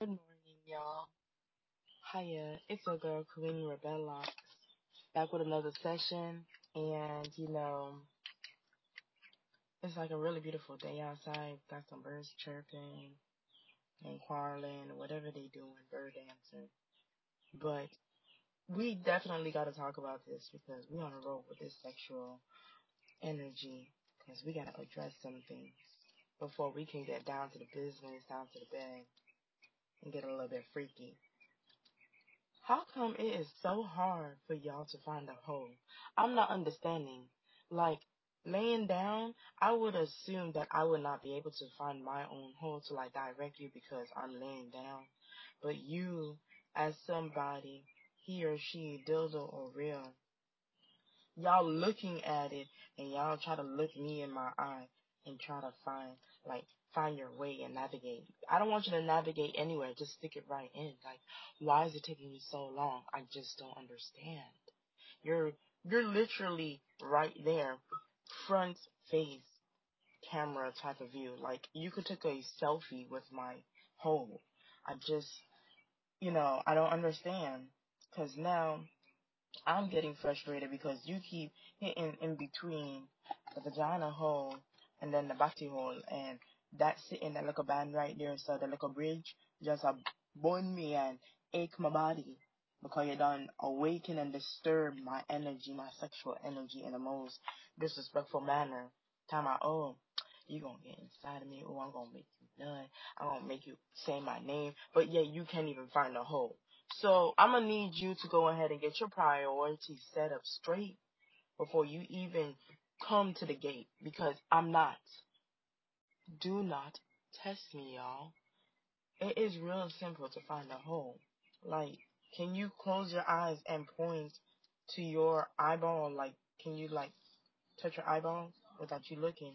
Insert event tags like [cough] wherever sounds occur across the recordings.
Good morning, y'all. Hiya, it's your girl Queen Rebella back with another session, and you know, it's like a really beautiful day outside. Got some birds chirping and quarreling, whatever they doing, bird dancing. But we definitely got to talk about this because we on a roll with this sexual energy because we got to address some things before we can get down to the business, down to the bed, and get a little bit freaky. How come it is so hard for y'all to find a hole? I'm not understanding. Like, laying down, I would assume that I would not be able to find my own hole to like direct you because I'm laying down. But you, as somebody, he or she, dildo or real, y'all looking at it and y'all try to look me in my eye and try to find like find your way and navigate. I don't want you to navigate anywhere. Just stick it right in. Like, why is it taking you so long? I just don't understand. You're you're literally right there, front face camera type of view. Like you could take a selfie with my hole. I just, you know, I don't understand. Cause now I'm getting frustrated because you keep hitting in between the vagina hole and then the body hole and that sitting that little band right there so the little bridge just a burn me and ache my body because you done awaken and disturb my energy, my sexual energy in the most disrespectful manner. Time I oh you gonna get inside of me, oh I'm gonna make you nut, I'm gonna make you say my name, but yet you can't even find a hole. So I'm gonna need you to go ahead and get your priorities set up straight before you even come to the gate because I'm not. Do not test me, y'all. It is real simple to find a hole. Like, can you close your eyes and point to your eyeball? Like, can you like touch your eyeball without you looking?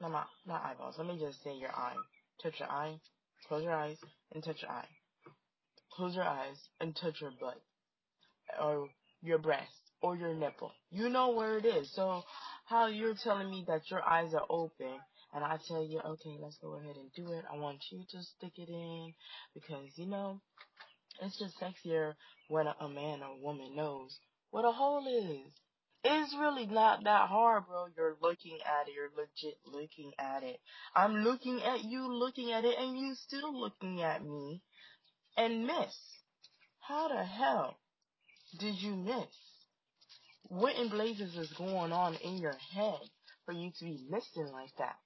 No, not not eyeballs. Let me just say your eye. Touch your eye. Close your eyes and touch your eye. Close your eyes and touch your butt or your breast or your nipple. You know where it is. So how you're telling me that your eyes are open and I tell you, okay, let's go ahead and do it. I want you to stick it in because, you know, it's just sexier when a man or woman knows what a hole is. It's really not that hard, bro. You're looking at it. You're legit looking at it. I'm looking at you looking at it and you still looking at me and miss. How the hell did you miss? What in blazes is going on in your head for you to be missing like that?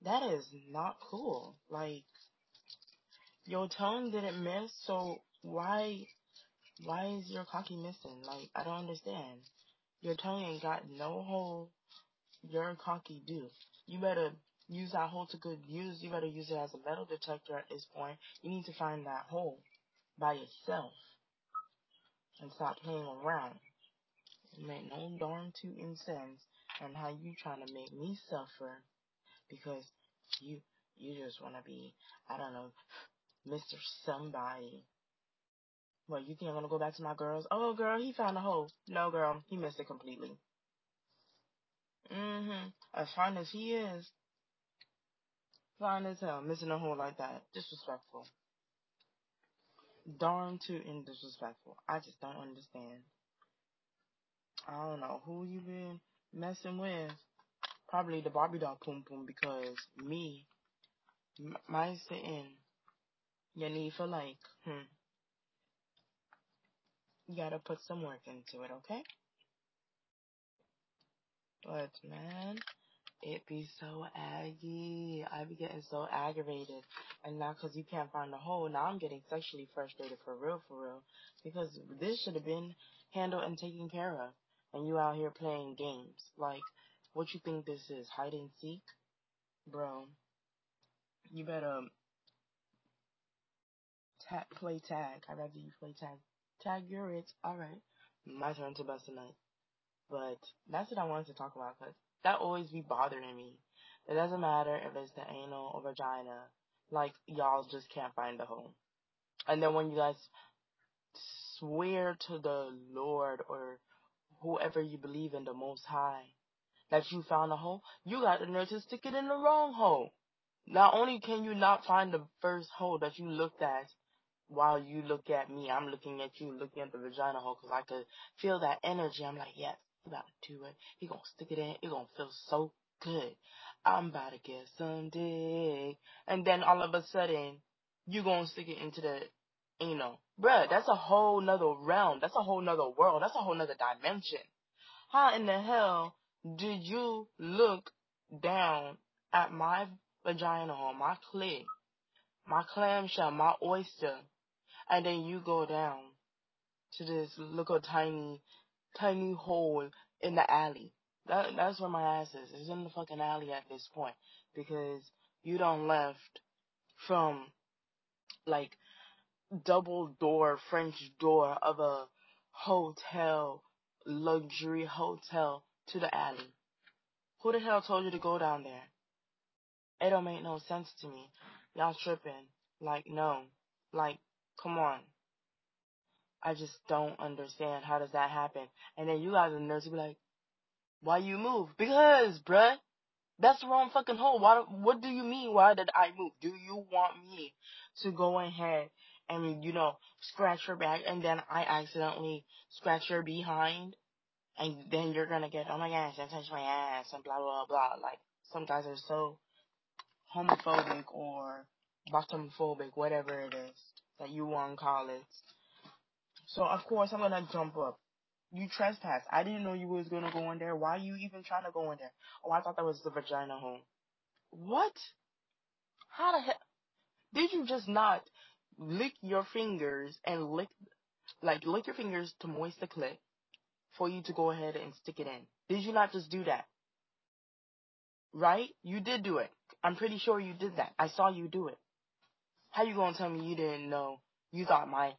That is not cool. Like, your tongue didn't miss, so why, why is your cocky missing? Like, I don't understand. Your tongue ain't got no hole. Your cocky do. You better use that hole to good use. You better use it as a metal detector at this point. You need to find that hole by yourself and stop playing around. It make no darn tootin' sense and how you trying to make me suffer because you you just want to be I don't know Mr. Somebody. Well, you think I'm gonna go back to my girls? Oh, girl, he found a hole. No, girl, he missed it completely. Mhm. As fine as he is, fine as hell, missing a hole like that, disrespectful. Darn tootin' disrespectful. I just don't understand. I don't know who you been messing with. Probably the Barbie doll poom poom because me, my sitting, you need for like, hmm. You gotta put some work into it, okay? But man, it be so aggy. I be getting so aggravated. And now cause you can't find a hole, now I'm getting sexually frustrated for real, for real. Because this should have been handled and taken care of. And you out here playing games. Like, what you think this is? Hide and seek? Bro, you better um, ta- play tag. I'd rather you play tag. Tag, you're it. Alright. My turn to bust tonight. But that's what I wanted to talk about because that always be bothering me. It doesn't matter if it's the anal or vagina. Like, y'all just can't find the hole. And then when you guys swear to the Lord or whoever you believe in the Most High that you found a hole, you got the nerve to stick it in the wrong hole. Not only can you not find the first hole that you looked at while you look at me, I'm looking at you, looking at the vagina hole, because I could feel that energy. I'm like, yes, he about to do it. He gonna stick it in. It gonna feel so good. I'm about to get some dick. And then all of a sudden, you gonna stick it into the, you know, bruh, that's a whole nother realm. That's a whole nother world. That's a whole nother dimension. How in the hell did you look down at my vagina or my clit, my clamshell, my oyster, and then you go down to this little tiny, tiny hole in the alley. That that's where my ass is. It's in the fucking alley at this point because you don't left from like double door French door of a hotel, luxury hotel to the alley. Who the hell told you to go down there? It don't make no sense to me. Y'all tripping. Like, no. Like, come on. I just don't understand how does that happen. And then you guys in the nurse be like, why you move? Because, bruh, that's the wrong fucking hole. Why? What do you mean? Why did I move? Do you want me to go ahead and you know scratch your back and then I accidentally scratch your behind, and then you're gonna get oh my gosh, I touched my ass and blah blah blah. Like some guys are so homophobic or bottomphobic, whatever it is that you want to call it. So of course I'm gonna jump up. You trespass. I didn't know you was gonna go in there. Why are you even trying to go in there? Oh, I thought that was the vagina hole. What? How the hell? Did you just not lick your fingers and lick, like lick your fingers to moist the clit for you to go ahead and stick it in? Did you not just do that? Right? You did do it. I'm pretty sure you did that. I saw you do it. How you gonna tell me you didn't know? You thought my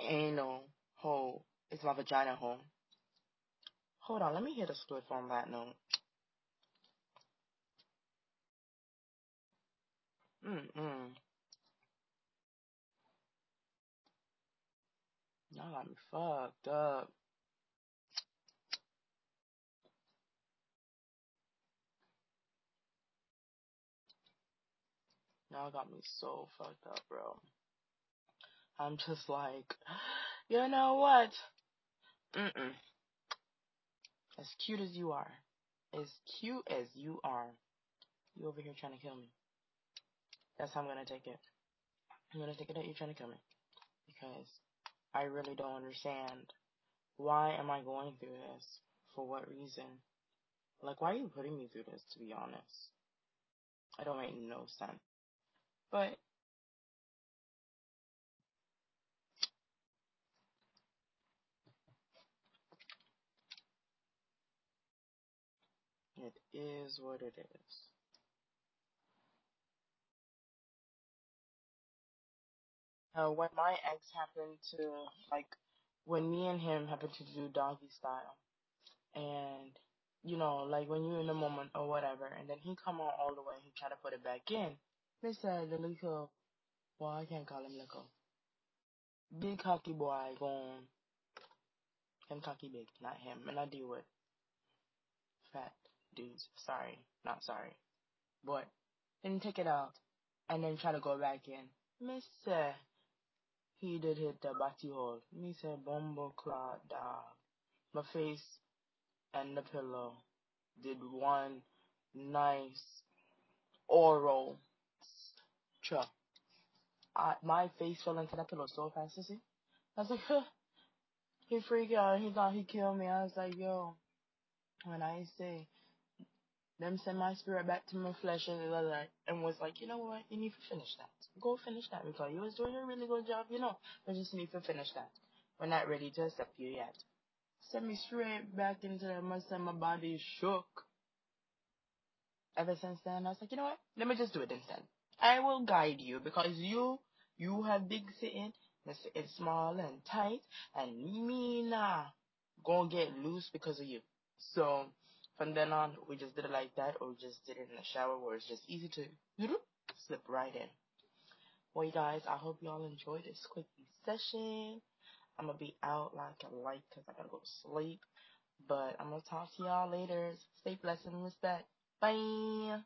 anal hole is my vagina hole. Hold on, let me hit a spliff on that note. Mm-mm. Y'all got me fucked up. Y'all got me so fucked up, bro. I'm just like, you know what? Mm-mm. As cute as you are, as cute as you are, you over here trying to kill me. That's how I'm gonna take it. I'm gonna take it that you're trying to kill me. Because I really don't understand. Why am I going through this? For what reason? Like, why are you putting me through this, to be honest? I don't make no sense. But it is what it is. Uh, when my ex happened to, like, when me and him happened to do doggy style, and, you know, like, when you're in the moment or whatever, and then he come on all the way, he try to put it back in. Mr. The little, well, I can't call him little. Big cocky boy going, him cocky big, not him, and I deal with fat dudes. Sorry, not sorry. But, then take it out, and then try to go back in. Mister, he did hit the body hole. Me say bumbo clot dog. My face and the pillow did one nice oral chuck. I, my face fell into that pillow so fast, you see? I was like, huh. He freaked out. He thought he killed me. I was like, yo. When I say, them send my spirit back to my flesh and was like, you know what? You need to finish that. Go finish that because you was doing a really good job, you know. But just need to finish that. We're not ready to accept you yet. Send me straight back into the mess and my body shook. Ever since then, I was like, you know what? Let me just do it instead. I will guide you because you, you have big sitting, it's small and tight, and me nah, gonna get loose because of you. So, from then on, we just did it like that, or we just did it in the shower where it's just easy to [laughs] slip right in. Well, you guys, I hope y'all enjoyed this quickie session. I'm gonna be out like a light because I gotta go to sleep. But I'm gonna talk to y'all later. Stay blessed and respect. Bye.